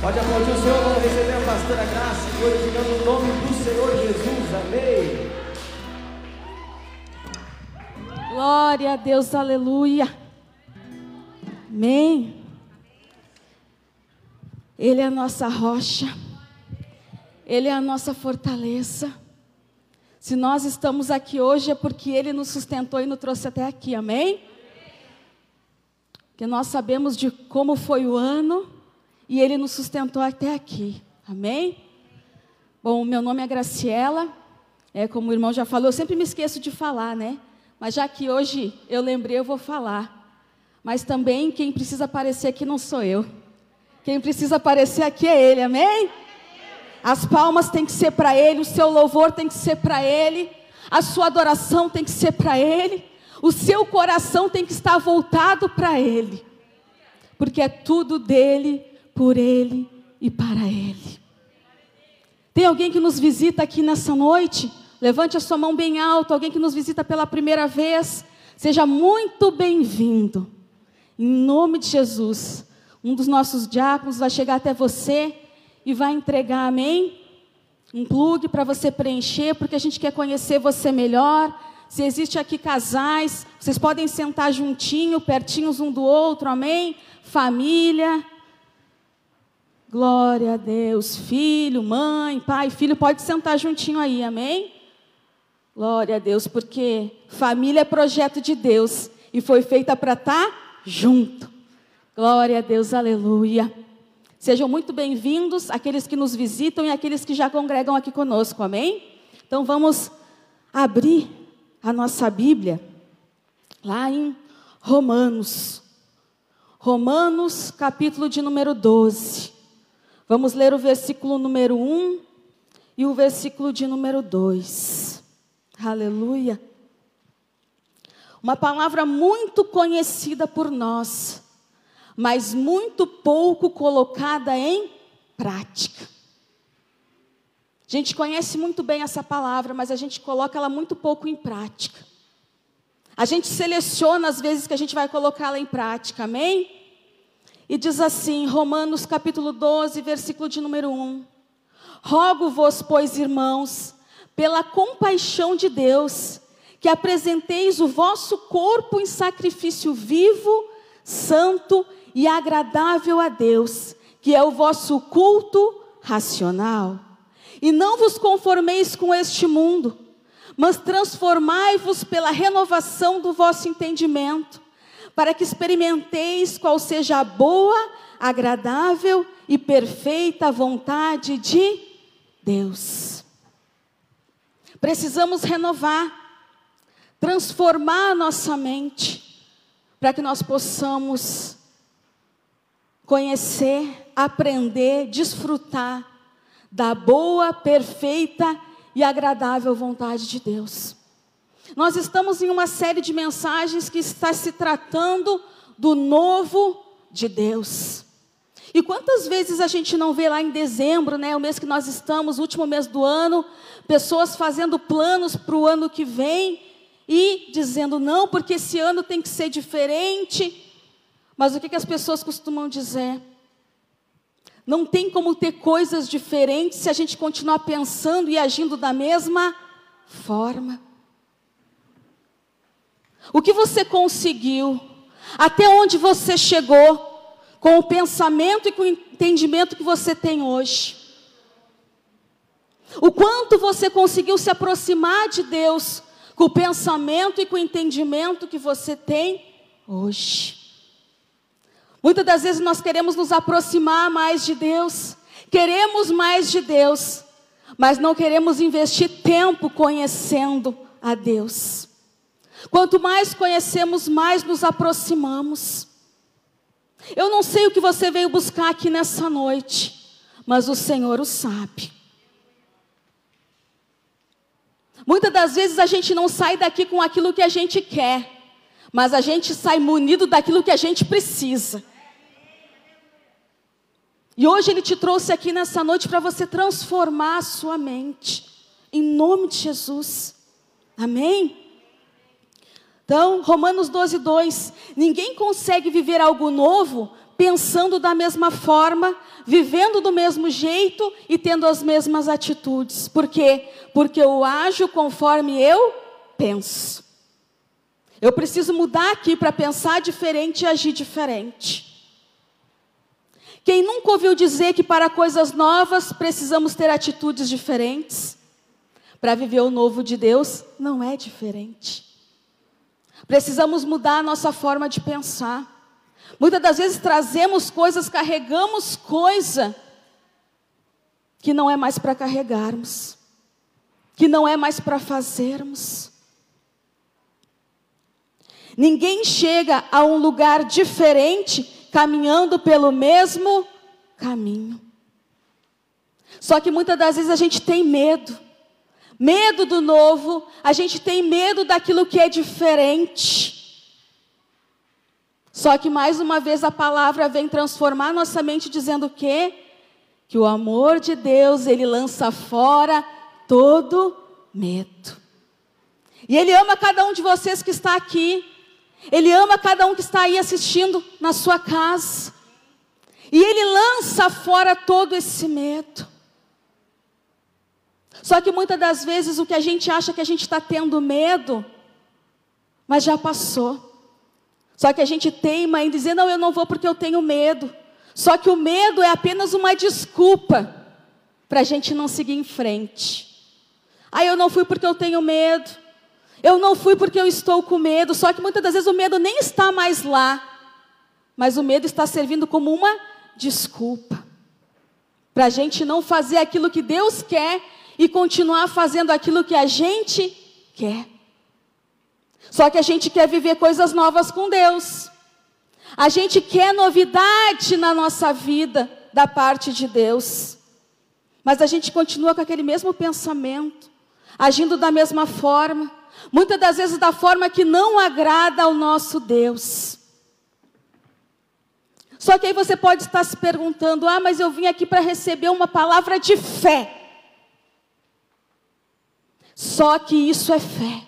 Pode aplaudir o Senhor, vamos receber a pastora Graça, glorificando o nome do Senhor Jesus. Amém. Glória a Deus, aleluia. Amém. Ele é a nossa rocha, Ele é a nossa fortaleza. Se nós estamos aqui hoje é porque Ele nos sustentou e nos trouxe até aqui, amém? Que nós sabemos de como foi o ano e Ele nos sustentou até aqui, amém? Bom, meu nome é Graciela, é como o irmão já falou, eu sempre me esqueço de falar, né? Mas já que hoje eu lembrei, eu vou falar. Mas também quem precisa aparecer aqui não sou eu. Quem precisa aparecer aqui é Ele, amém? As palmas têm que ser para Ele, o seu louvor tem que ser para Ele, a sua adoração tem que ser para Ele, o seu coração tem que estar voltado para Ele, porque é tudo dele, por Ele e para Ele. Tem alguém que nos visita aqui nessa noite? Levante a sua mão bem alto. Alguém que nos visita pela primeira vez, seja muito bem-vindo. Em nome de Jesus, um dos nossos diáconos vai chegar até você e vai entregar, amém? Um plug para você preencher, porque a gente quer conhecer você melhor. Se existe aqui casais, vocês podem sentar juntinho, pertinhos um do outro, amém? Família. Glória a Deus. Filho, mãe, pai, filho, pode sentar juntinho aí, amém? Glória a Deus, porque família é projeto de Deus e foi feita para estar tá junto. Glória a Deus, aleluia. Sejam muito bem-vindos aqueles que nos visitam e aqueles que já congregam aqui conosco, amém? Então vamos abrir a nossa Bíblia lá em Romanos. Romanos, capítulo de número 12. Vamos ler o versículo número 1 e o versículo de número 2. Aleluia. Uma palavra muito conhecida por nós, mas muito pouco colocada em prática. A gente conhece muito bem essa palavra, mas a gente coloca ela muito pouco em prática. A gente seleciona as vezes que a gente vai colocá-la em prática, amém? E diz assim, Romanos capítulo 12, versículo de número 1. Rogo-vos, pois, irmãos, pela compaixão de Deus, que apresenteis o vosso corpo em sacrifício vivo, santo e agradável a Deus, que é o vosso culto racional. E não vos conformeis com este mundo, mas transformai-vos pela renovação do vosso entendimento, para que experimenteis qual seja a boa, agradável e perfeita vontade de Deus. Precisamos renovar, transformar a nossa mente, para que nós possamos conhecer, aprender, desfrutar da boa, perfeita e agradável vontade de Deus. Nós estamos em uma série de mensagens que está se tratando do novo de Deus. E quantas vezes a gente não vê lá em dezembro, né, o mês que nós estamos, último mês do ano, pessoas fazendo planos para o ano que vem e dizendo não, porque esse ano tem que ser diferente. Mas o que, que as pessoas costumam dizer? Não tem como ter coisas diferentes se a gente continuar pensando e agindo da mesma forma. O que você conseguiu? Até onde você chegou? com o pensamento e com o entendimento que você tem hoje. O quanto você conseguiu se aproximar de Deus com o pensamento e com o entendimento que você tem hoje. Muitas das vezes nós queremos nos aproximar mais de Deus, queremos mais de Deus, mas não queremos investir tempo conhecendo a Deus. Quanto mais conhecemos, mais nos aproximamos. Eu não sei o que você veio buscar aqui nessa noite, mas o Senhor o sabe. Muitas das vezes a gente não sai daqui com aquilo que a gente quer, mas a gente sai munido daquilo que a gente precisa. E hoje Ele te trouxe aqui nessa noite para você transformar a sua mente, em nome de Jesus. Amém? Então, Romanos 12, 2: Ninguém consegue viver algo novo pensando da mesma forma, vivendo do mesmo jeito e tendo as mesmas atitudes. Por quê? Porque eu ajo conforme eu penso. Eu preciso mudar aqui para pensar diferente e agir diferente. Quem nunca ouviu dizer que para coisas novas precisamos ter atitudes diferentes? Para viver o novo de Deus, não é diferente. Precisamos mudar a nossa forma de pensar. Muitas das vezes trazemos coisas, carregamos coisa que não é mais para carregarmos, que não é mais para fazermos. Ninguém chega a um lugar diferente caminhando pelo mesmo caminho. Só que muitas das vezes a gente tem medo. Medo do novo, a gente tem medo daquilo que é diferente. Só que mais uma vez a palavra vem transformar nossa mente dizendo o quê? Que o amor de Deus, ele lança fora todo medo. E ele ama cada um de vocês que está aqui. Ele ama cada um que está aí assistindo na sua casa. E ele lança fora todo esse medo. Só que muitas das vezes o que a gente acha que a gente está tendo medo, mas já passou. Só que a gente teima em dizer, não, eu não vou porque eu tenho medo. Só que o medo é apenas uma desculpa para a gente não seguir em frente. Ah, eu não fui porque eu tenho medo. Eu não fui porque eu estou com medo. Só que muitas das vezes o medo nem está mais lá. Mas o medo está servindo como uma desculpa. Para a gente não fazer aquilo que Deus quer e continuar fazendo aquilo que a gente quer. Só que a gente quer viver coisas novas com Deus. A gente quer novidade na nossa vida da parte de Deus. Mas a gente continua com aquele mesmo pensamento, agindo da mesma forma, muitas das vezes da forma que não agrada ao nosso Deus. Só que aí você pode estar se perguntando: ah, mas eu vim aqui para receber uma palavra de fé. Só que isso é fé.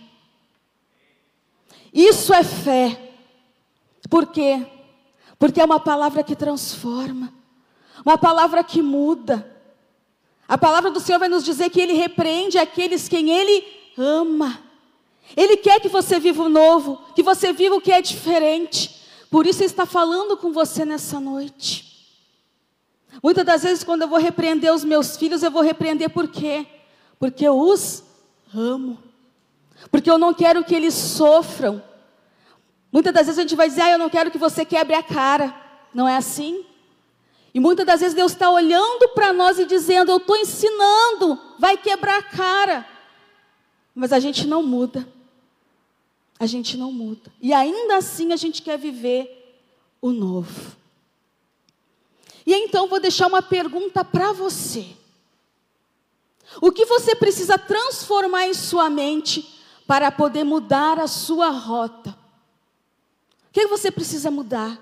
Isso é fé. Por quê? Porque é uma palavra que transforma, uma palavra que muda. A palavra do Senhor vai nos dizer que Ele repreende aqueles quem Ele ama. Ele quer que você viva o novo, que você viva o que é diferente. Por isso Ele está falando com você nessa noite. Muitas das vezes, quando eu vou repreender os meus filhos, eu vou repreender por quê? Porque eu os amo porque eu não quero que eles sofram. Muitas das vezes a gente vai dizer, ah, eu não quero que você quebre a cara. Não é assim? E muitas das vezes Deus está olhando para nós e dizendo, eu estou ensinando, vai quebrar a cara. Mas a gente não muda. A gente não muda. E ainda assim a gente quer viver o novo. E então vou deixar uma pergunta para você. O que você precisa transformar em sua mente para poder mudar a sua rota. O que você precisa mudar?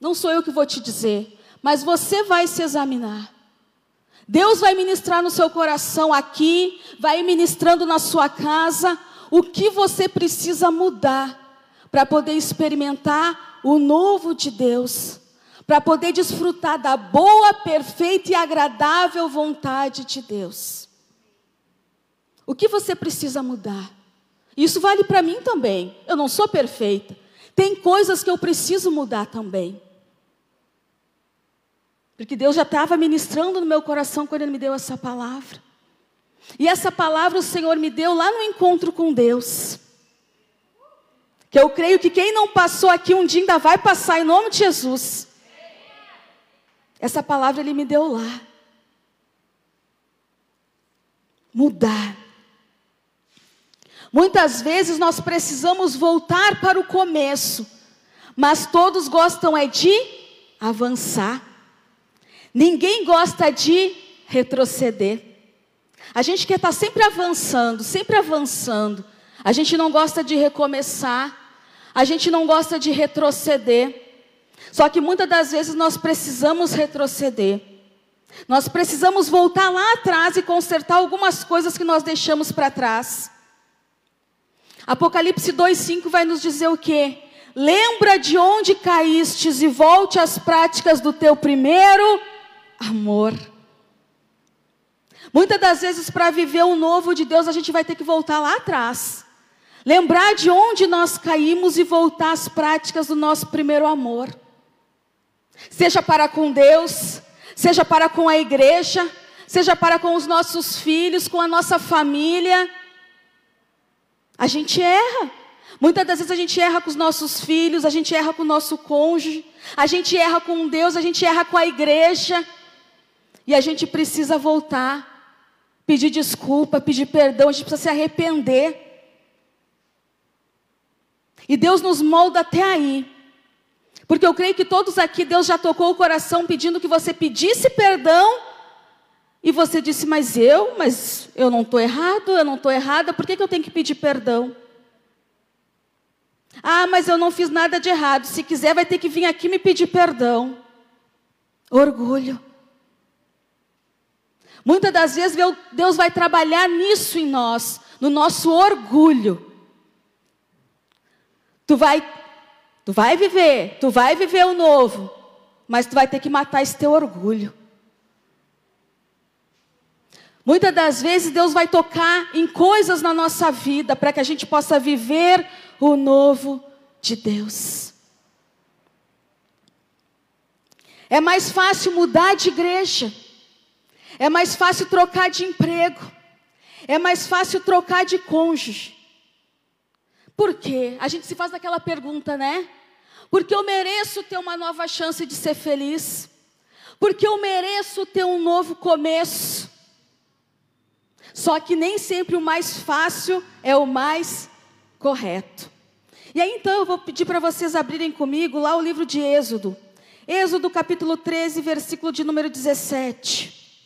Não sou eu que vou te dizer, mas você vai se examinar. Deus vai ministrar no seu coração aqui, vai ministrando na sua casa, o que você precisa mudar para poder experimentar o novo de Deus, para poder desfrutar da boa, perfeita e agradável vontade de Deus. O que você precisa mudar? Isso vale para mim também. Eu não sou perfeita. Tem coisas que eu preciso mudar também. Porque Deus já estava ministrando no meu coração quando Ele me deu essa palavra. E essa palavra o Senhor me deu lá no encontro com Deus. Que eu creio que quem não passou aqui um dia ainda vai passar em nome de Jesus. Essa palavra Ele me deu lá. Mudar. Muitas vezes nós precisamos voltar para o começo, mas todos gostam é de avançar. Ninguém gosta de retroceder. A gente quer estar sempre avançando, sempre avançando. A gente não gosta de recomeçar. A gente não gosta de retroceder. Só que muitas das vezes nós precisamos retroceder. Nós precisamos voltar lá atrás e consertar algumas coisas que nós deixamos para trás. Apocalipse 2:5 vai nos dizer o quê? lembra de onde caístes e volte às práticas do teu primeiro amor. Muitas das vezes, para viver o novo de Deus, a gente vai ter que voltar lá atrás. Lembrar de onde nós caímos e voltar às práticas do nosso primeiro amor. Seja para com Deus, seja para com a igreja, seja para com os nossos filhos, com a nossa família. A gente erra. Muitas das vezes a gente erra com os nossos filhos, a gente erra com o nosso cônjuge, a gente erra com Deus, a gente erra com a igreja. E a gente precisa voltar pedir desculpa, pedir perdão, a gente precisa se arrepender. E Deus nos molda até aí. Porque eu creio que todos aqui, Deus já tocou o coração pedindo que você pedisse perdão. E você disse, mas eu, mas eu não estou errado, eu não estou errada, por que, que eu tenho que pedir perdão? Ah, mas eu não fiz nada de errado. Se quiser, vai ter que vir aqui me pedir perdão. Orgulho. Muitas das vezes Deus vai trabalhar nisso em nós, no nosso orgulho. Tu vai, tu vai viver, tu vai viver o novo, mas tu vai ter que matar esse teu orgulho. Muitas das vezes Deus vai tocar em coisas na nossa vida para que a gente possa viver o novo de Deus. É mais fácil mudar de igreja é mais fácil trocar de emprego. É mais fácil trocar de cônjuge. Por quê? A gente se faz aquela pergunta, né? Porque eu mereço ter uma nova chance de ser feliz. Porque eu mereço ter um novo começo. Só que nem sempre o mais fácil é o mais correto. E aí então eu vou pedir para vocês abrirem comigo lá o livro de Êxodo. Êxodo capítulo 13, versículo de número 17.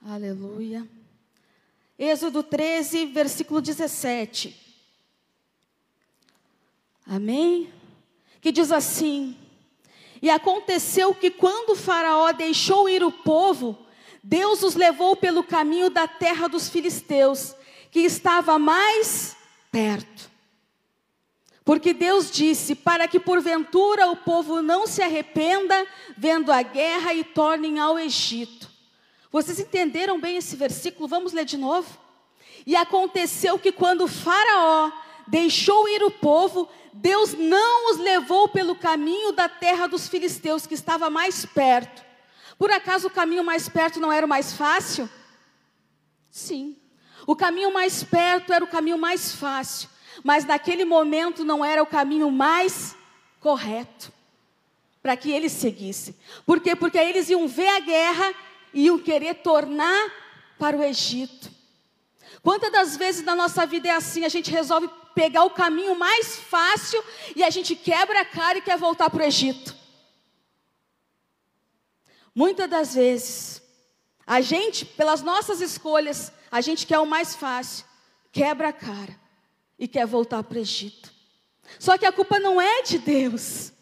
Aleluia. Êxodo 13, versículo 17. Amém? Que diz assim: E aconteceu que quando Faraó deixou ir o povo, Deus os levou pelo caminho da terra dos filisteus, que estava mais perto. Porque Deus disse: Para que porventura o povo não se arrependa, vendo a guerra e tornem ao Egito. Vocês entenderam bem esse versículo? Vamos ler de novo? E aconteceu que quando Faraó deixou ir o povo, Deus não os levou pelo caminho da terra dos filisteus, que estava mais perto. Por acaso o caminho mais perto não era o mais fácil? Sim. O caminho mais perto era o caminho mais fácil, mas naquele momento não era o caminho mais correto para que eles seguissem. Por quê? Porque eles iam ver a guerra iam querer tornar para o Egito. Quantas das vezes na nossa vida é assim, a gente resolve pegar o caminho mais fácil e a gente quebra a cara e quer voltar para o Egito? Muitas das vezes, a gente, pelas nossas escolhas, a gente quer o mais fácil, quebra a cara e quer voltar para o Egito. Só que a culpa não é de Deus.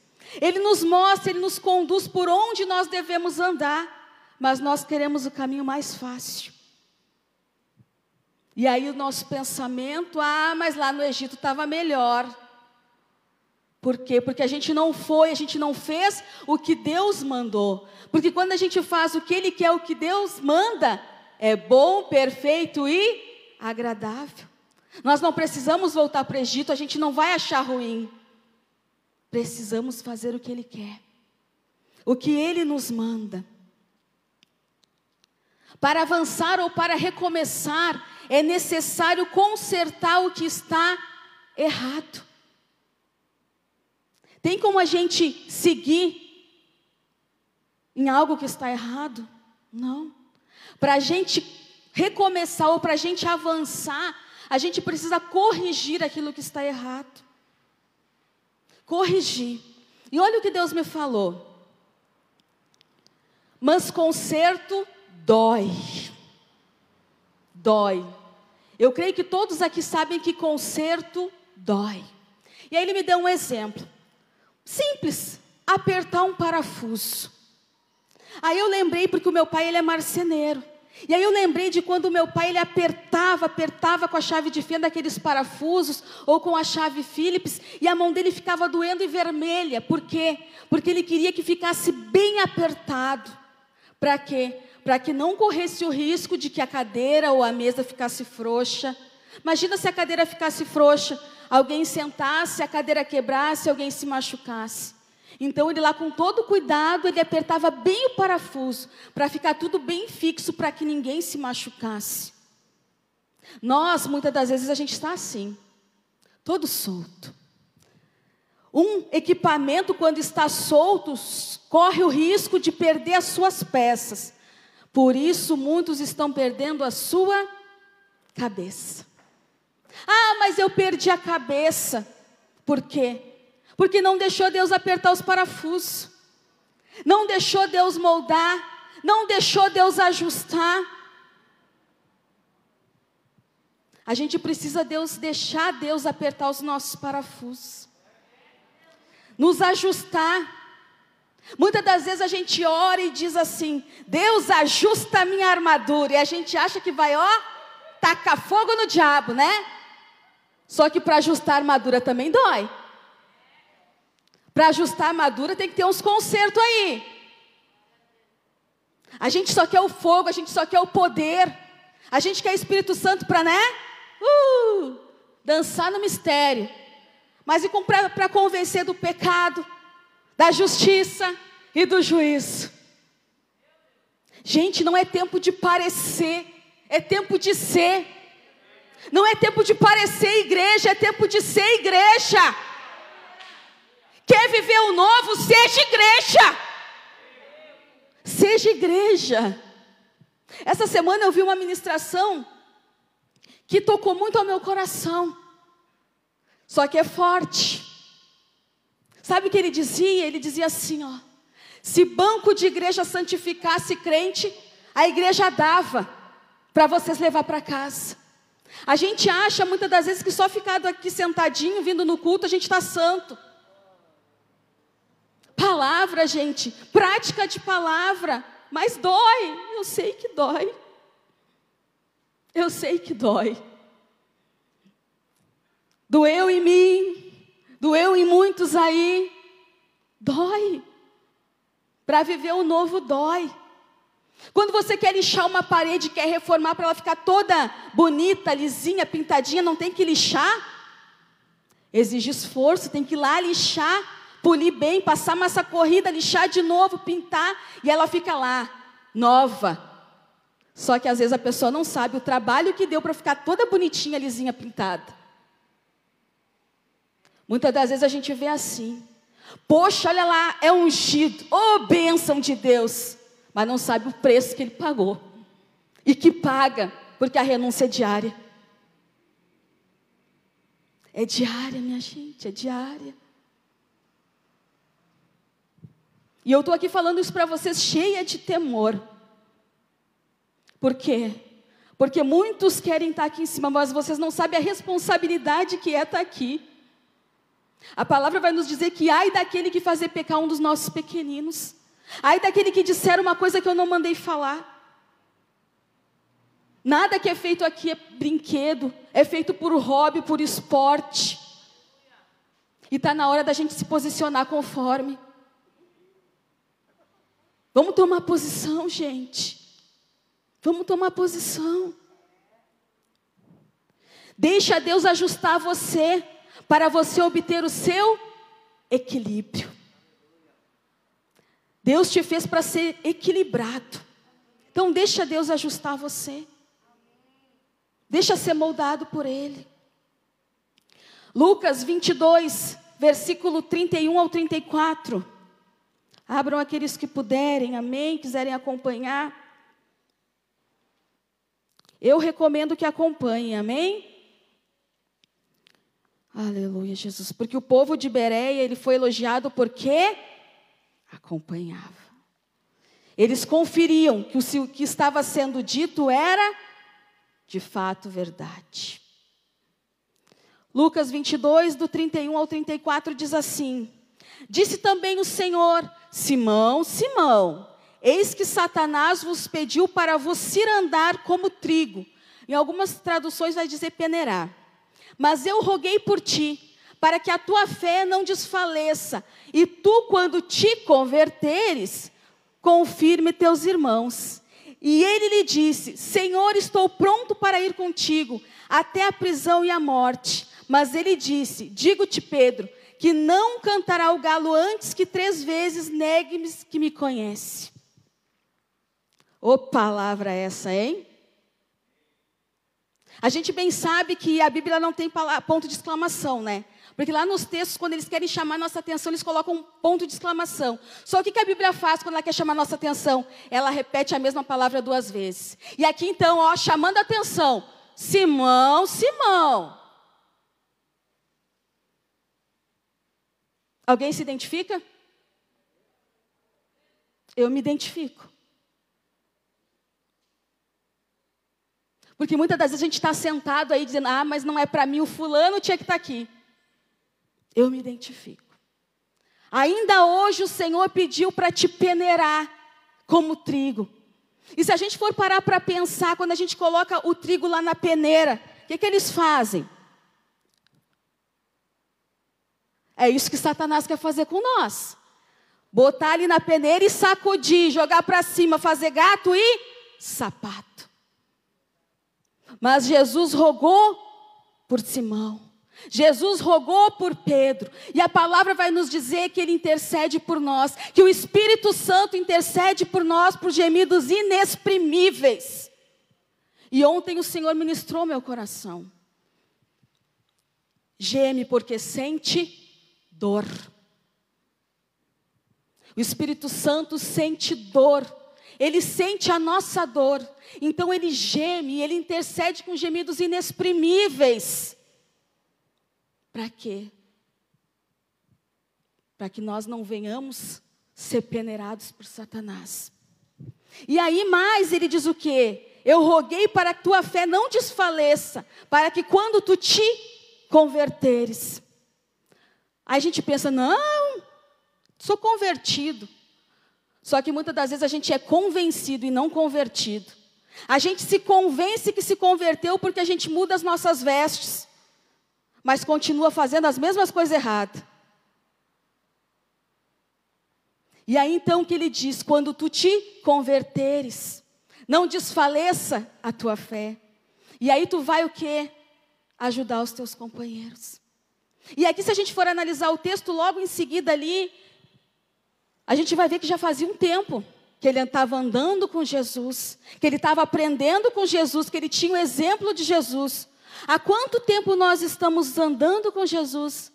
Ele nos mostra, ele nos conduz por onde nós devemos andar mas nós queremos o caminho mais fácil. E aí o nosso pensamento, ah, mas lá no Egito estava melhor. Por quê? Porque a gente não foi, a gente não fez o que Deus mandou. Porque quando a gente faz o que Ele quer, o que Deus manda, é bom, perfeito e agradável. Nós não precisamos voltar para o Egito, a gente não vai achar ruim. Precisamos fazer o que Ele quer, o que Ele nos manda. Para avançar ou para recomeçar, é necessário consertar o que está errado. Tem como a gente seguir em algo que está errado? Não. Para a gente recomeçar ou para a gente avançar, a gente precisa corrigir aquilo que está errado. Corrigir. E olha o que Deus me falou. Mas conserto dói. Dói. Eu creio que todos aqui sabem que conserto dói. E aí ele me deu um exemplo. Simples, apertar um parafuso. Aí eu lembrei porque o meu pai ele é marceneiro. E aí eu lembrei de quando meu pai ele apertava, apertava com a chave de fenda aqueles parafusos ou com a chave Phillips e a mão dele ficava doendo e vermelha. Por quê? Porque ele queria que ficasse bem apertado. Para quê? Para que não corresse o risco de que a cadeira ou a mesa ficasse frouxa. Imagina se a cadeira ficasse frouxa, alguém sentasse, a cadeira quebrasse, alguém se machucasse. Então ele lá com todo cuidado, ele apertava bem o parafuso para ficar tudo bem fixo para que ninguém se machucasse. Nós, muitas das vezes a gente está assim, todo solto. Um equipamento quando está solto corre o risco de perder as suas peças. Por isso muitos estão perdendo a sua cabeça. Ah, mas eu perdi a cabeça. Por quê? Porque não deixou Deus apertar os parafusos, não deixou Deus moldar, não deixou Deus ajustar. A gente precisa Deus deixar Deus apertar os nossos parafusos, nos ajustar. Muitas das vezes a gente ora e diz assim: Deus ajusta a minha armadura, e a gente acha que vai, ó, tacar fogo no diabo, né? Só que para ajustar a armadura também dói. Para ajustar a armadura tem que ter uns consertos aí. A gente só quer o fogo, a gente só quer o poder. A gente quer Espírito Santo para, né? Uh, dançar no mistério. Mas e para convencer do pecado, da justiça e do juízo. Gente, não é tempo de parecer, é tempo de ser. Não é tempo de parecer igreja, é tempo de ser igreja. Quer viver o novo? Seja igreja. Seja igreja. Essa semana eu vi uma ministração que tocou muito ao meu coração. Só que é forte. Sabe o que ele dizia? Ele dizia assim, ó: Se banco de igreja santificasse crente, a igreja dava para vocês levar para casa. A gente acha muitas das vezes que só ficado aqui sentadinho, vindo no culto, a gente está santo. Palavra, gente, prática de palavra, mas dói, eu sei que dói. Eu sei que dói. Doeu em mim, doeu em muitos aí, dói. Para viver o novo dói. Quando você quer lixar uma parede, quer reformar para ela ficar toda bonita, lisinha, pintadinha, não tem que lixar? Exige esforço, tem que ir lá lixar polir bem, passar massa corrida, lixar de novo, pintar, e ela fica lá, nova. Só que às vezes a pessoa não sabe o trabalho que deu para ficar toda bonitinha, lisinha, pintada. Muitas das vezes a gente vê assim. Poxa, olha lá, é ungido, oh bênção de Deus, mas não sabe o preço que ele pagou e que paga, porque a renúncia é diária. É diária, minha gente, é diária. E eu estou aqui falando isso para vocês cheia de temor. Por quê? Porque muitos querem estar aqui em cima, mas vocês não sabem a responsabilidade que é estar aqui. A palavra vai nos dizer que ai daquele que fazer pecar um dos nossos pequeninos. Ai daquele que disser uma coisa que eu não mandei falar. Nada que é feito aqui é brinquedo, é feito por hobby, por esporte. E está na hora da gente se posicionar conforme. Vamos tomar posição, gente. Vamos tomar posição. Deixa Deus ajustar você para você obter o seu equilíbrio. Deus te fez para ser equilibrado. Então deixa Deus ajustar você. Deixa ser moldado por ele. Lucas 22, versículo 31 ao 34. Abram aqueles que puderem, amém? Quiserem acompanhar. Eu recomendo que acompanhem, amém? Aleluia, Jesus. Porque o povo de Bereia, ele foi elogiado porque acompanhava. Eles conferiam que o que estava sendo dito era de fato verdade. Lucas 22, do 31 ao 34, diz assim: Disse também o Senhor: Simão, Simão, Eis que Satanás vos pediu para vos cirandar como trigo. Em algumas traduções vai dizer peneirar. Mas eu roguei por ti, para que a tua fé não desfaleça, e tu, quando te converteres, confirme teus irmãos. E ele lhe disse: Senhor, estou pronto para ir contigo, até a prisão e a morte. Mas ele disse: Digo-te, Pedro, que não cantará o galo antes que três vezes negue-me que me conhece. Ô palavra essa, hein? A gente bem sabe que a Bíblia não tem ponto de exclamação, né? Porque lá nos textos, quando eles querem chamar nossa atenção, eles colocam um ponto de exclamação. Só o que a Bíblia faz quando ela quer chamar nossa atenção? Ela repete a mesma palavra duas vezes. E aqui então, ó, chamando a atenção. Simão, Simão. Alguém se identifica? Eu me identifico. Porque muitas das vezes a gente está sentado aí dizendo, ah, mas não é para mim, o fulano tinha que estar tá aqui. Eu me identifico. Ainda hoje o Senhor pediu para te peneirar como trigo. E se a gente for parar para pensar, quando a gente coloca o trigo lá na peneira, o que, que eles fazem? É isso que Satanás quer fazer com nós. Botar ali na peneira e sacudir, jogar para cima, fazer gato e sapato. Mas Jesus rogou por Simão. Jesus rogou por Pedro, e a palavra vai nos dizer que ele intercede por nós, que o Espírito Santo intercede por nós por gemidos inexprimíveis. E ontem o Senhor ministrou meu coração. Geme porque sente dor. O Espírito Santo sente dor ele sente a nossa dor, então ele geme, ele intercede com gemidos inexprimíveis. Para quê? Para que nós não venhamos ser peneirados por Satanás. E aí mais ele diz o quê? Eu roguei para que tua fé não desfaleça, para que quando tu te converteres. Aí a gente pensa, não, sou convertido. Só que muitas das vezes a gente é convencido e não convertido. A gente se convence que se converteu porque a gente muda as nossas vestes, mas continua fazendo as mesmas coisas erradas. E aí então que ele diz: quando tu te converteres, não desfaleça a tua fé. E aí tu vai o quê? Ajudar os teus companheiros. E aqui, se a gente for analisar o texto, logo em seguida ali, a gente vai ver que já fazia um tempo que ele estava andando com Jesus, que ele estava aprendendo com Jesus, que ele tinha o exemplo de Jesus. Há quanto tempo nós estamos andando com Jesus,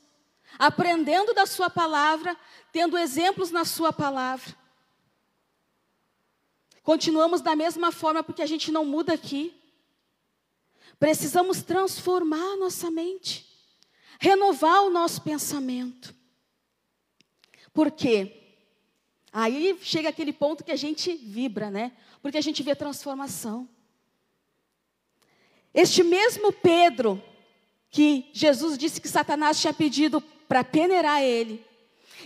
aprendendo da Sua palavra, tendo exemplos na Sua palavra? Continuamos da mesma forma porque a gente não muda aqui. Precisamos transformar nossa mente, renovar o nosso pensamento. Por quê? Aí chega aquele ponto que a gente vibra, né? Porque a gente vê transformação. Este mesmo Pedro, que Jesus disse que Satanás tinha pedido para peneirar ele,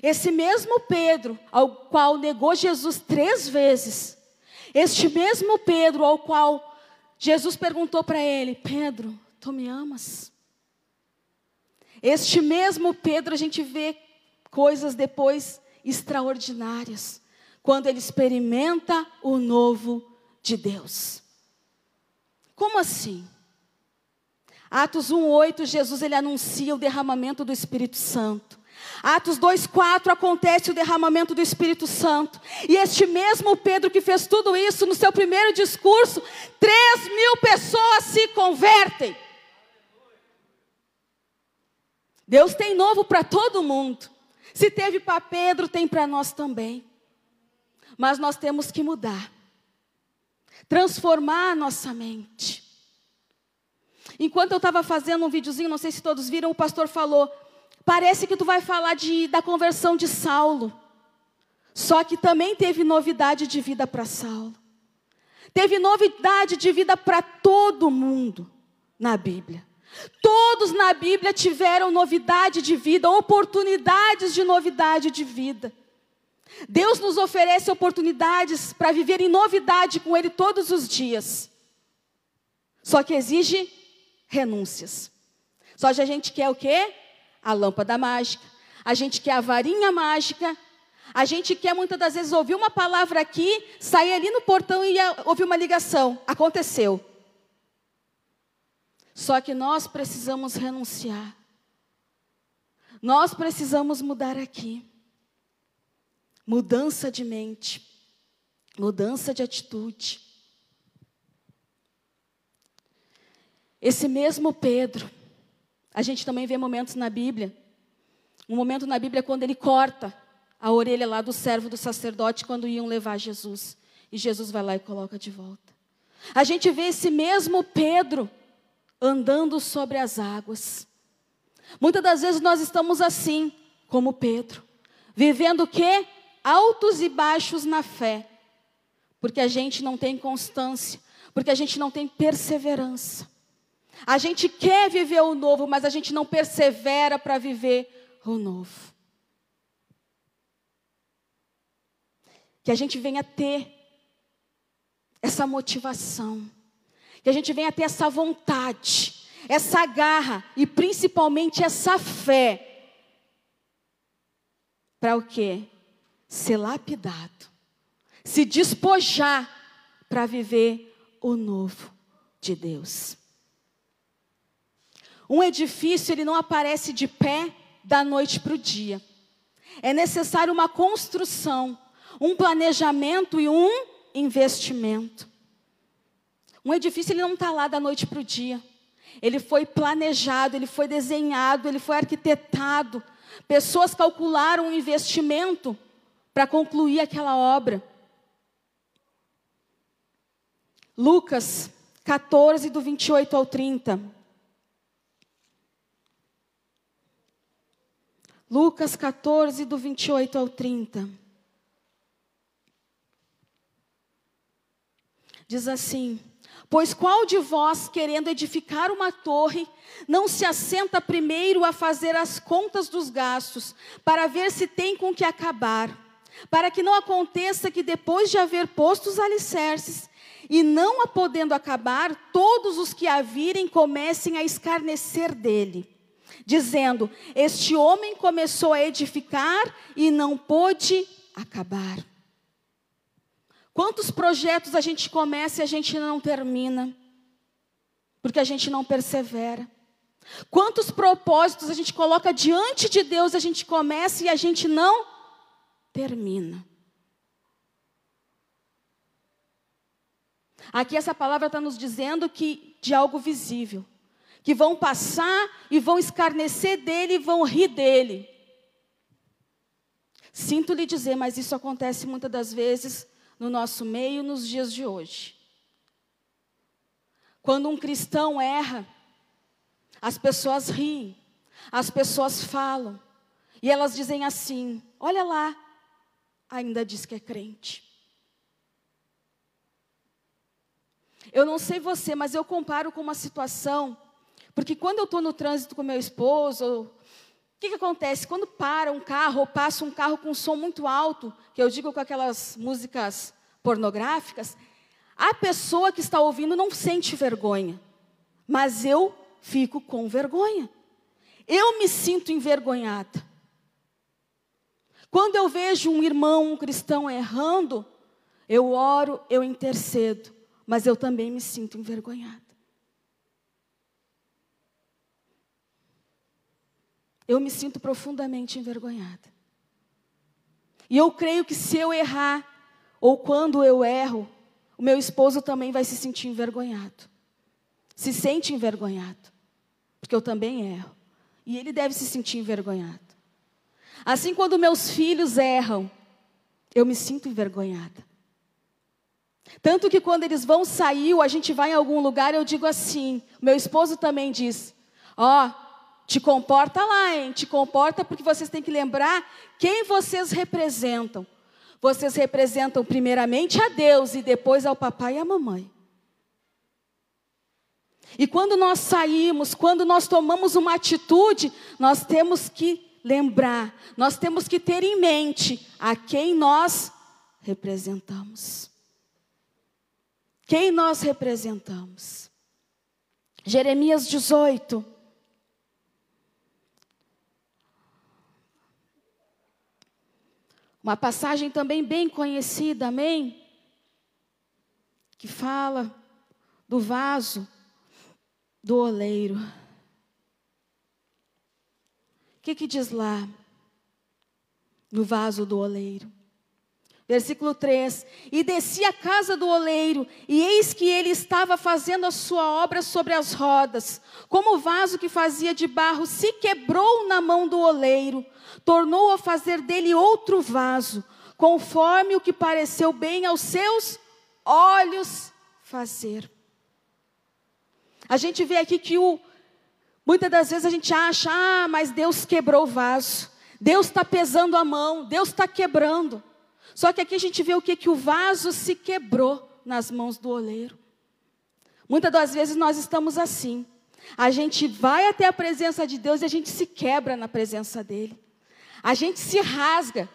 esse mesmo Pedro, ao qual negou Jesus três vezes, este mesmo Pedro, ao qual Jesus perguntou para ele: Pedro, tu me amas? Este mesmo Pedro, a gente vê coisas depois extraordinárias quando ele experimenta o novo de Deus. Como assim? Atos 1:8, Jesus ele anuncia o derramamento do Espírito Santo. Atos 2,4 acontece o derramamento do Espírito Santo. E este mesmo Pedro que fez tudo isso no seu primeiro discurso, 3 mil pessoas se convertem. Deus tem novo para todo mundo. Se teve para Pedro, tem para nós também. Mas nós temos que mudar. Transformar a nossa mente. Enquanto eu estava fazendo um videozinho, não sei se todos viram, o pastor falou: parece que tu vai falar de, da conversão de Saulo. Só que também teve novidade de vida para Saulo. Teve novidade de vida para todo mundo na Bíblia. Todos na Bíblia tiveram novidade de vida, oportunidades de novidade de vida. Deus nos oferece oportunidades para viver em novidade com Ele todos os dias. Só que exige renúncias. Só que a gente quer o quê? A lâmpada mágica. A gente quer a varinha mágica. A gente quer muitas das vezes ouvir uma palavra aqui, sair ali no portão e ouvir uma ligação. Aconteceu. Só que nós precisamos renunciar. Nós precisamos mudar aqui. Mudança de mente, mudança de atitude. Esse mesmo Pedro, a gente também vê momentos na Bíblia, um momento na Bíblia quando ele corta a orelha lá do servo do sacerdote quando iam levar Jesus. E Jesus vai lá e coloca de volta. A gente vê esse mesmo Pedro andando sobre as águas. Muitas das vezes nós estamos assim, como Pedro, vivendo o quê? Altos e baixos na fé, porque a gente não tem constância, porque a gente não tem perseverança. A gente quer viver o novo, mas a gente não persevera para viver o novo. Que a gente venha ter essa motivação que a gente venha ter essa vontade, essa garra e principalmente essa fé. Para o quê? Ser lapidado, se despojar para viver o novo de Deus. Um edifício, ele não aparece de pé da noite para o dia. É necessário uma construção, um planejamento e um investimento. Um edifício ele não está lá da noite para o dia. Ele foi planejado, ele foi desenhado, ele foi arquitetado. Pessoas calcularam um investimento para concluir aquela obra. Lucas 14, do 28 ao 30. Lucas 14, do 28 ao 30. Diz assim: Pois qual de vós, querendo edificar uma torre, não se assenta primeiro a fazer as contas dos gastos, para ver se tem com que acabar, para que não aconteça que depois de haver posto os alicerces, e não a podendo acabar, todos os que a virem comecem a escarnecer dele, dizendo: Este homem começou a edificar e não pôde acabar. Quantos projetos a gente começa e a gente não termina? Porque a gente não persevera. Quantos propósitos a gente coloca diante de Deus, a gente começa e a gente não termina. Aqui essa palavra está nos dizendo que de algo visível, que vão passar e vão escarnecer dele e vão rir dele. Sinto lhe dizer, mas isso acontece muitas das vezes no nosso meio nos dias de hoje. Quando um cristão erra, as pessoas riem, as pessoas falam, e elas dizem assim: olha lá, ainda diz que é crente. Eu não sei você, mas eu comparo com uma situação, porque quando eu estou no trânsito com meu esposo, que, que acontece? Quando para um carro, ou passa um carro com um som muito alto, que eu digo com aquelas músicas pornográficas, a pessoa que está ouvindo não sente vergonha, mas eu fico com vergonha. Eu me sinto envergonhada. Quando eu vejo um irmão, um cristão errando, eu oro, eu intercedo, mas eu também me sinto envergonhada. Eu me sinto profundamente envergonhada. E eu creio que se eu errar, ou quando eu erro, o meu esposo também vai se sentir envergonhado. Se sente envergonhado, porque eu também erro. E ele deve se sentir envergonhado. Assim, quando meus filhos erram, eu me sinto envergonhada. Tanto que quando eles vão sair, ou a gente vai em algum lugar, eu digo assim: meu esposo também diz: Ó, oh, te comporta lá, hein? Te comporta porque vocês têm que lembrar quem vocês representam. Vocês representam primeiramente a Deus e depois ao papai e à mamãe. E quando nós saímos, quando nós tomamos uma atitude, nós temos que lembrar, nós temos que ter em mente a quem nós representamos. Quem nós representamos? Jeremias 18. Uma passagem também bem conhecida, amém? Que fala do vaso do oleiro. O que, que diz lá no vaso do oleiro? Versículo 3: E desci à casa do oleiro, e eis que ele estava fazendo a sua obra sobre as rodas. Como o vaso que fazia de barro se quebrou na mão do oleiro, tornou a fazer dele outro vaso, conforme o que pareceu bem aos seus olhos fazer. A gente vê aqui que o, muitas das vezes a gente acha, ah, mas Deus quebrou o vaso, Deus está pesando a mão, Deus está quebrando. Só que aqui a gente vê o que? Que o vaso se quebrou nas mãos do oleiro. Muitas das vezes nós estamos assim. A gente vai até a presença de Deus e a gente se quebra na presença dEle. A gente se rasga,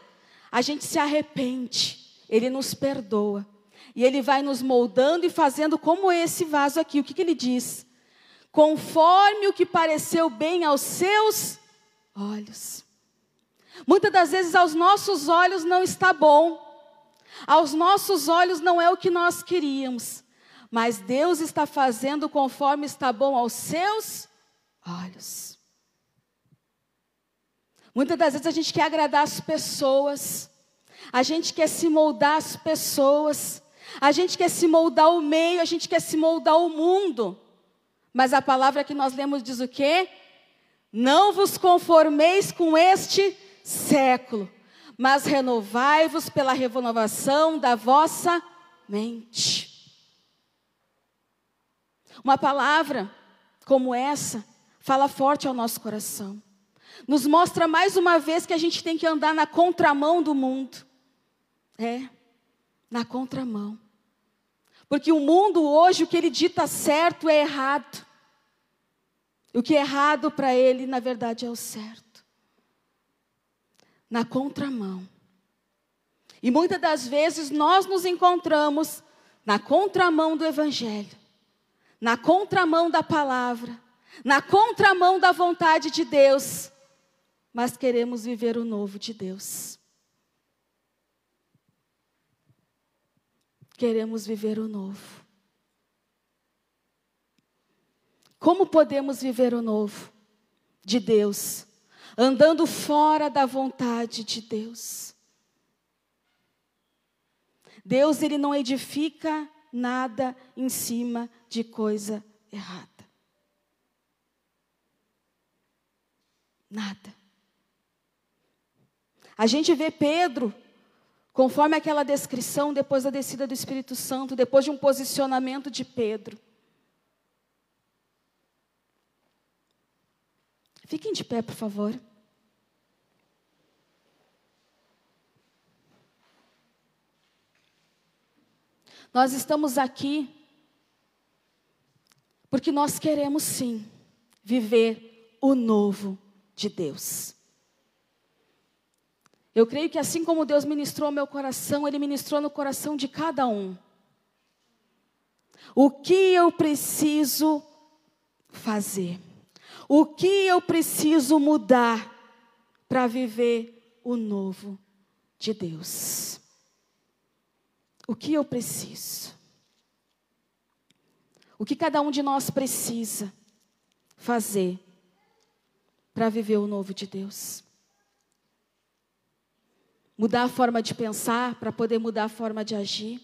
a gente se arrepende, Ele nos perdoa. E Ele vai nos moldando e fazendo como esse vaso aqui. O que, que Ele diz? Conforme o que pareceu bem aos seus olhos. Muitas das vezes aos nossos olhos não está bom, aos nossos olhos não é o que nós queríamos, mas Deus está fazendo conforme está bom aos seus olhos. Muitas das vezes a gente quer agradar as pessoas, a gente quer se moldar as pessoas, a gente quer se moldar o meio, a gente quer se moldar o mundo. Mas a palavra que nós lemos diz o quê? Não vos conformeis com este século, mas renovai-vos pela renovação da vossa mente. Uma palavra como essa fala forte ao nosso coração. Nos mostra mais uma vez que a gente tem que andar na contramão do mundo. É, na contramão. Porque o mundo hoje, o que ele dita certo é errado. O que é errado para ele, na verdade, é o certo na contramão. E muitas das vezes nós nos encontramos na contramão do Evangelho, na contramão da palavra, na contramão da vontade de Deus, mas queremos viver o novo de Deus. Queremos viver o novo. Como podemos viver o novo de Deus? Andando fora da vontade de Deus. Deus ele não edifica nada em cima de coisa errada. Nada. A gente vê Pedro, conforme aquela descrição, depois da descida do Espírito Santo, depois de um posicionamento de Pedro. Fiquem de pé, por favor. Nós estamos aqui porque nós queremos sim viver o novo de Deus. Eu creio que assim como Deus ministrou meu coração, Ele ministrou no coração de cada um. O que eu preciso fazer? O que eu preciso mudar para viver o novo de Deus? O que eu preciso? O que cada um de nós precisa fazer para viver o novo de Deus? Mudar a forma de pensar para poder mudar a forma de agir?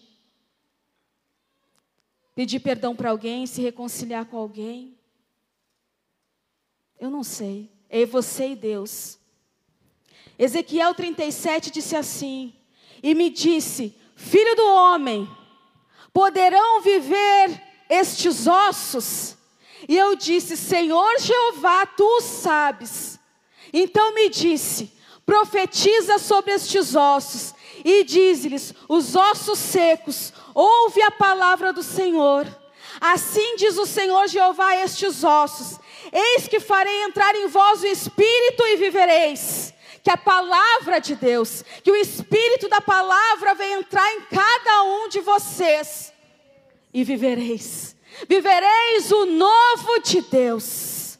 Pedir perdão para alguém, se reconciliar com alguém? Eu não sei. É você e Deus. Ezequiel 37 disse assim: E me disse: Filho do homem, poderão viver estes ossos? E eu disse: Senhor Jeová, tu sabes. Então me disse: Profetiza sobre estes ossos e diz-lhes: Os ossos secos, ouve a palavra do Senhor. Assim diz o Senhor Jeová a estes ossos: Eis que farei entrar em vós o espírito e vivereis que a palavra de Deus, que o Espírito da palavra venha entrar em cada um de vocês e vivereis. Vivereis o novo de Deus,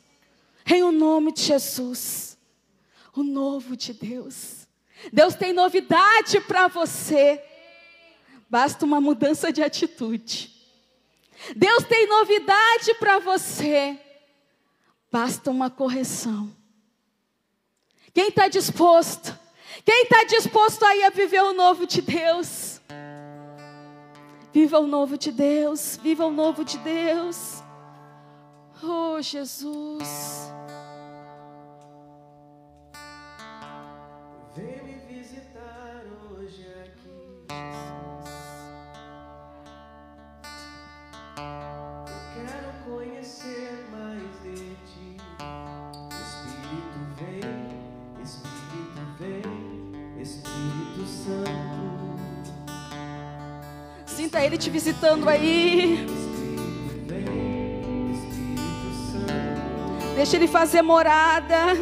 em o nome de Jesus. O novo de Deus. Deus tem novidade para você. Basta uma mudança de atitude. Deus tem novidade para você. Basta uma correção. Quem está disposto? Quem está disposto aí a viver o novo de Deus? Viva o novo de Deus, viva o novo de Deus. Oh, Jesus. Vem me visitar hoje aqui. Sinta Ele te visitando aí. Deixa Ele fazer morada.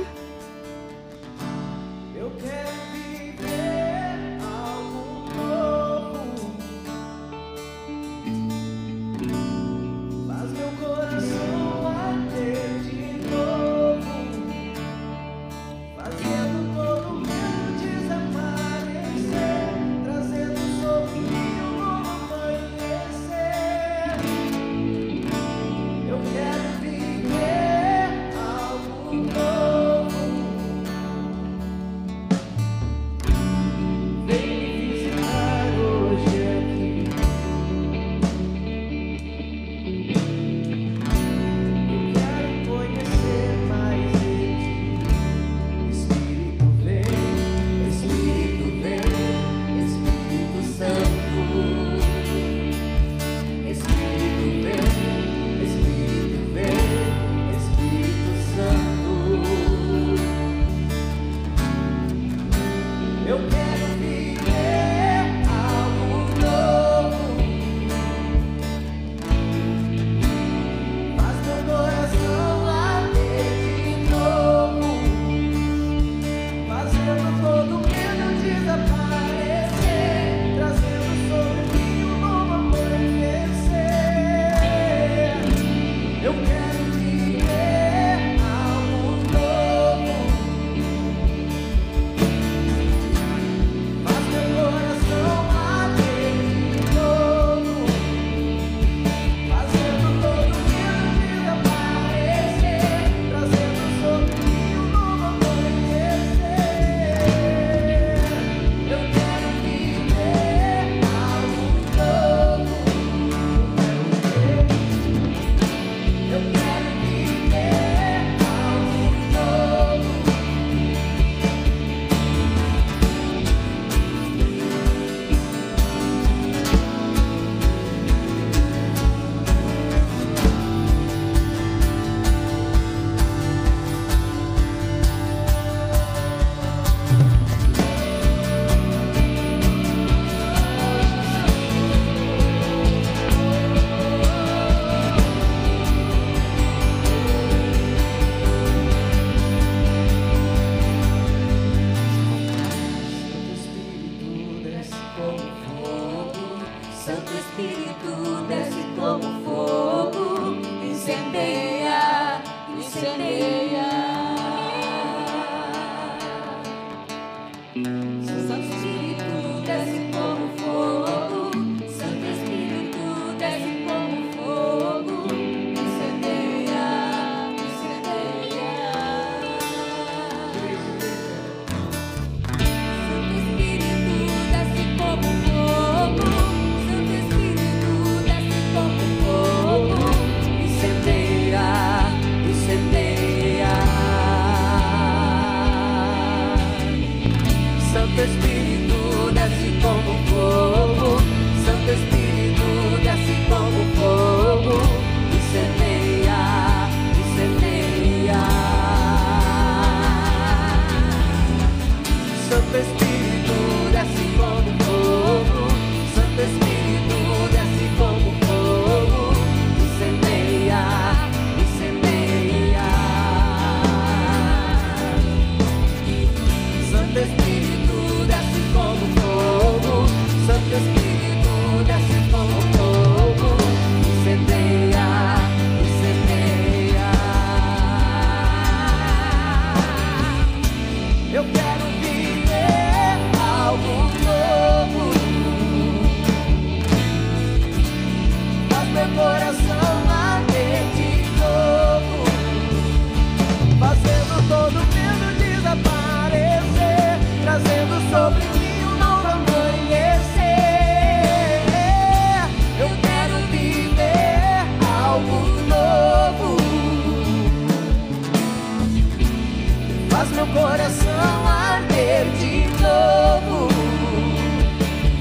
Coração arder de novo,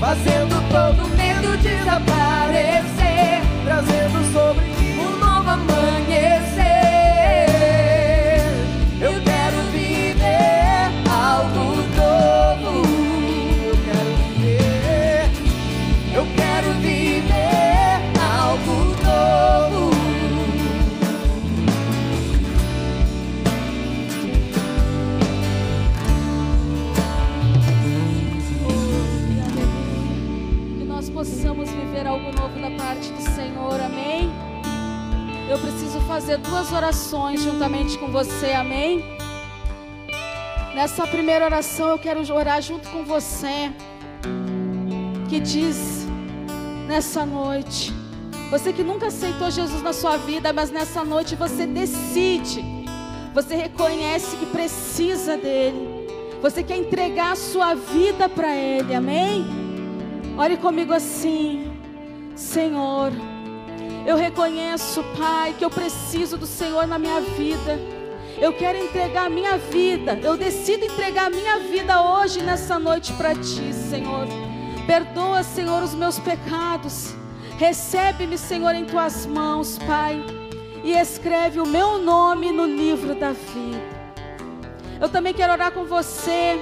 fazendo fazer duas orações juntamente com você, amém? Nessa primeira oração eu quero orar junto com você, que diz nessa noite, você que nunca aceitou Jesus na sua vida, mas nessa noite você decide, você reconhece que precisa dele, você quer entregar a sua vida para ele, amém? Ore comigo assim, Senhor. Eu reconheço, Pai, que eu preciso do Senhor na minha vida. Eu quero entregar a minha vida. Eu decido entregar a minha vida hoje, nessa noite, para Ti, Senhor. Perdoa, Senhor, os meus pecados. Recebe-me, Senhor, em Tuas mãos, Pai. E escreve o meu nome no livro da vida. Eu também quero orar com você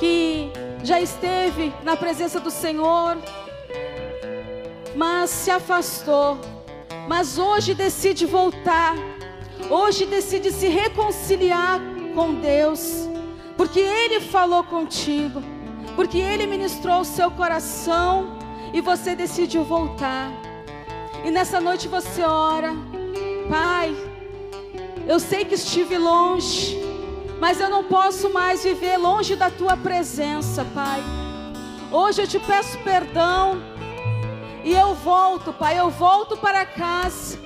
que já esteve na presença do Senhor, mas se afastou, mas hoje decide voltar, hoje decide se reconciliar com Deus, porque Ele falou contigo, porque Ele ministrou o seu coração e você decidiu voltar. E nessa noite você ora, Pai, eu sei que estive longe, mas eu não posso mais viver longe da tua presença, Pai. Hoje eu te peço perdão e eu volto, Pai, eu volto para casa.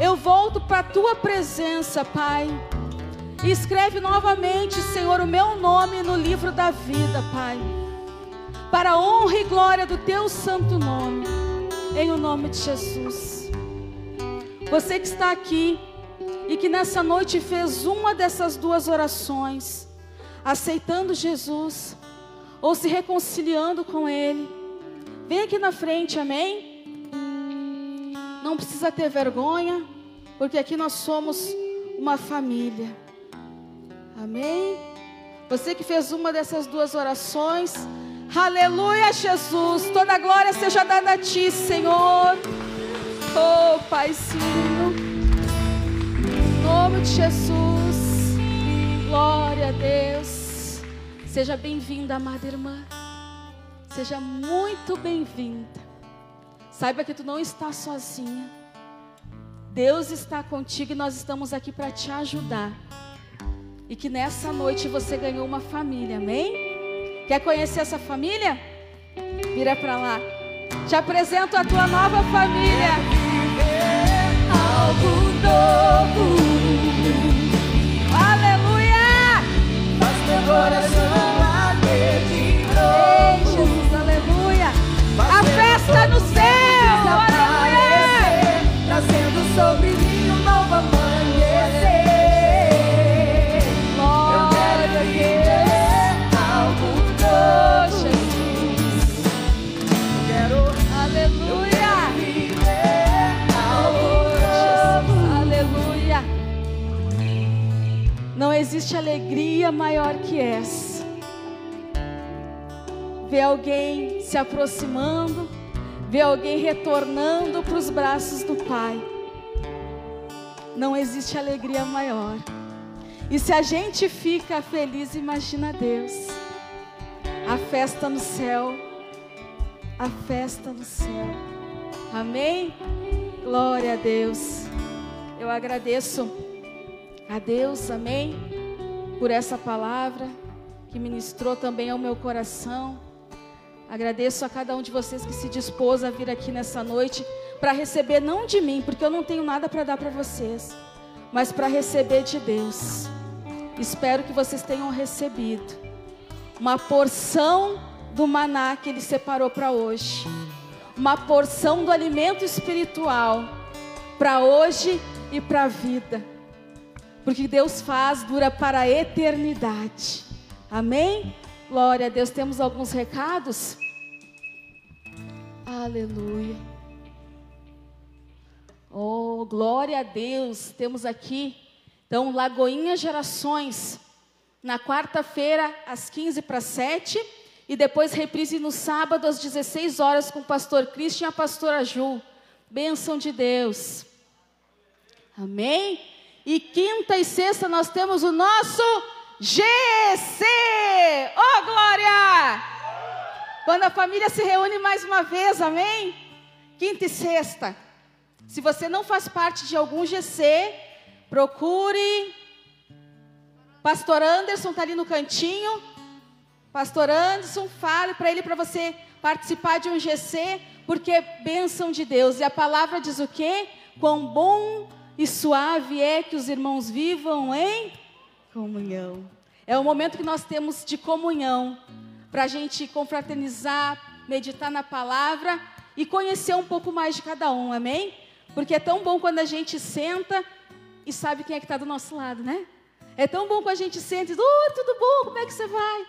Eu volto para a tua presença, Pai. E escreve novamente, Senhor, o meu nome no livro da vida, Pai. Para a honra e glória do teu santo nome. Em o nome de Jesus. Você que está aqui e que nessa noite fez uma dessas duas orações, aceitando Jesus ou se reconciliando com Ele, vem aqui na frente, amém? Não precisa ter vergonha, porque aqui nós somos uma família, amém? Você que fez uma dessas duas orações, aleluia, Jesus, toda glória seja dada a Ti, Senhor. Oh, Paizinho. Em nome de Jesus. Glória a Deus. Seja bem-vinda, amada irmã. Seja muito bem-vinda. Saiba que tu não está sozinha. Deus está contigo e nós estamos aqui para te ajudar. E que nessa noite você ganhou uma família, amém? Quer conhecer essa família? Vira para lá. Te apresento a tua nova família. Algo novo. Aleluia! Faz meu coração existe alegria maior que essa. Ver alguém se aproximando, ver alguém retornando para os braços do Pai. Não existe alegria maior. E se a gente fica feliz, imagina Deus. A festa no céu. A festa no céu. Amém? Glória a Deus. Eu agradeço a Deus, amém, por essa palavra que ministrou também ao meu coração. Agradeço a cada um de vocês que se dispôs a vir aqui nessa noite para receber não de mim, porque eu não tenho nada para dar para vocês, mas para receber de Deus. Espero que vocês tenham recebido uma porção do maná que Ele separou para hoje, uma porção do alimento espiritual para hoje e para a vida, porque Deus faz dura para a eternidade. Amém? Glória a Deus. Temos alguns recados? Aleluia. Oh, glória a Deus. Temos aqui, então, Lagoinha Gerações, na quarta-feira, às 15 para 7, e depois reprise no sábado, às 16 horas, com o pastor Cristian e a pastora Ju. Bênção de Deus. Amém? E quinta e sexta nós temos o nosso GC. Oh, glória! Quando a família se reúne mais uma vez, amém? Quinta e sexta. Se você não faz parte de algum GC, procure. Pastor Anderson está ali no cantinho. Pastor Anderson, fale para ele para você participar de um GC, porque é bênção de Deus. E a palavra diz o quê? Quão bom e suave é que os irmãos vivam em comunhão. É o momento que nós temos de comunhão para a gente confraternizar, meditar na palavra e conhecer um pouco mais de cada um, amém? Porque é tão bom quando a gente senta e sabe quem é que está do nosso lado, né? É tão bom quando a gente senta e diz, oh, tudo bom, como é que você vai?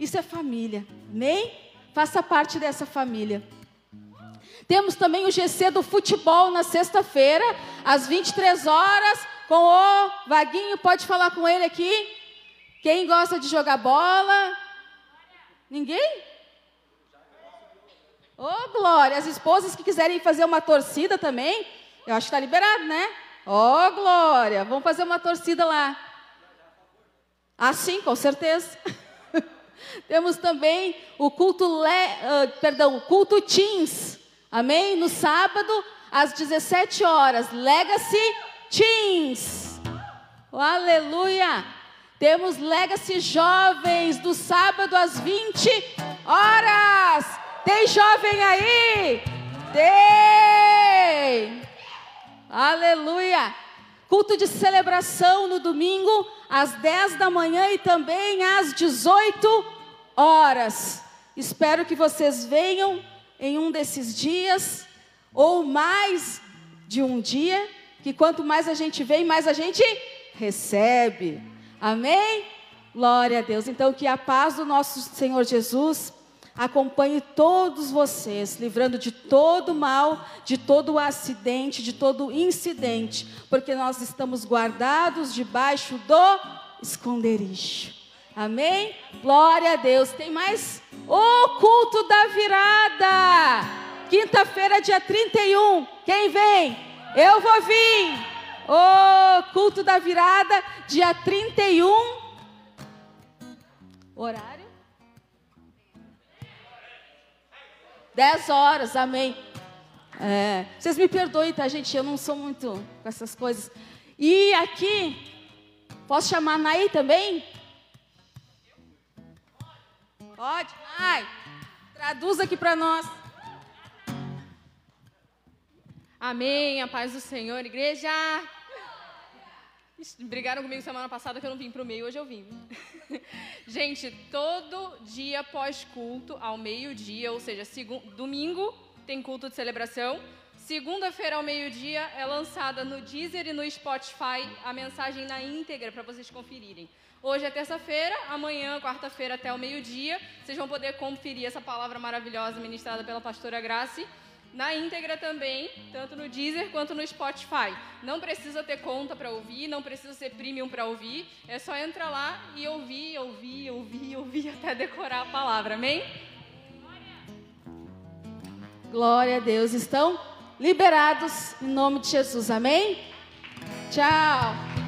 Isso é família, amém? Faça parte dessa família. Temos também o GC do futebol na sexta-feira, às 23 horas, com o Vaguinho. Pode falar com ele aqui. Quem gosta de jogar bola? Ninguém? Ô, oh, Glória, as esposas que quiserem fazer uma torcida também, eu acho que está liberado, né? Ô, oh, Glória, vamos fazer uma torcida lá. Ah, sim, com certeza. Temos também o culto, le, uh, perdão, culto Teens, Amém? No sábado, às 17 horas, Legacy Teens. Oh, aleluia! Temos Legacy Jovens do sábado às 20 horas. Tem jovem aí? Tem! Aleluia! Culto de celebração no domingo às 10 da manhã e também às 18 horas. Espero que vocês venham em um desses dias, ou mais de um dia, que quanto mais a gente vem, mais a gente recebe. Amém? Glória a Deus. Então, que a paz do nosso Senhor Jesus acompanhe todos vocês, livrando de todo mal, de todo acidente, de todo incidente, porque nós estamos guardados debaixo do esconderijo. Amém? Glória a Deus. Tem mais o culto da virada. Quinta-feira, dia 31. Quem vem? Eu vou vir. O culto da virada, dia 31. Horário? 10 horas, amém. É, vocês me perdoem, tá, gente? Eu não sou muito com essas coisas. E aqui, posso chamar a Naí também? Pode? Ai, traduz aqui para nós. Amém, a paz do Senhor, igreja. Brigaram comigo semana passada que eu não vim para o meio, hoje eu vim. Gente, todo dia pós-culto, ao meio-dia, ou seja, domingo tem culto de celebração. Segunda-feira ao meio-dia é lançada no Deezer e no Spotify a mensagem na íntegra para vocês conferirem. Hoje é terça-feira, amanhã, quarta-feira, até o meio-dia, vocês vão poder conferir essa palavra maravilhosa ministrada pela pastora Grace na íntegra também, tanto no Deezer quanto no Spotify. Não precisa ter conta para ouvir, não precisa ser premium para ouvir, é só entrar lá e ouvir, ouvir, ouvir, ouvir até decorar a palavra. Amém? Glória a Deus. Estão liberados em nome de Jesus. Amém? Tchau.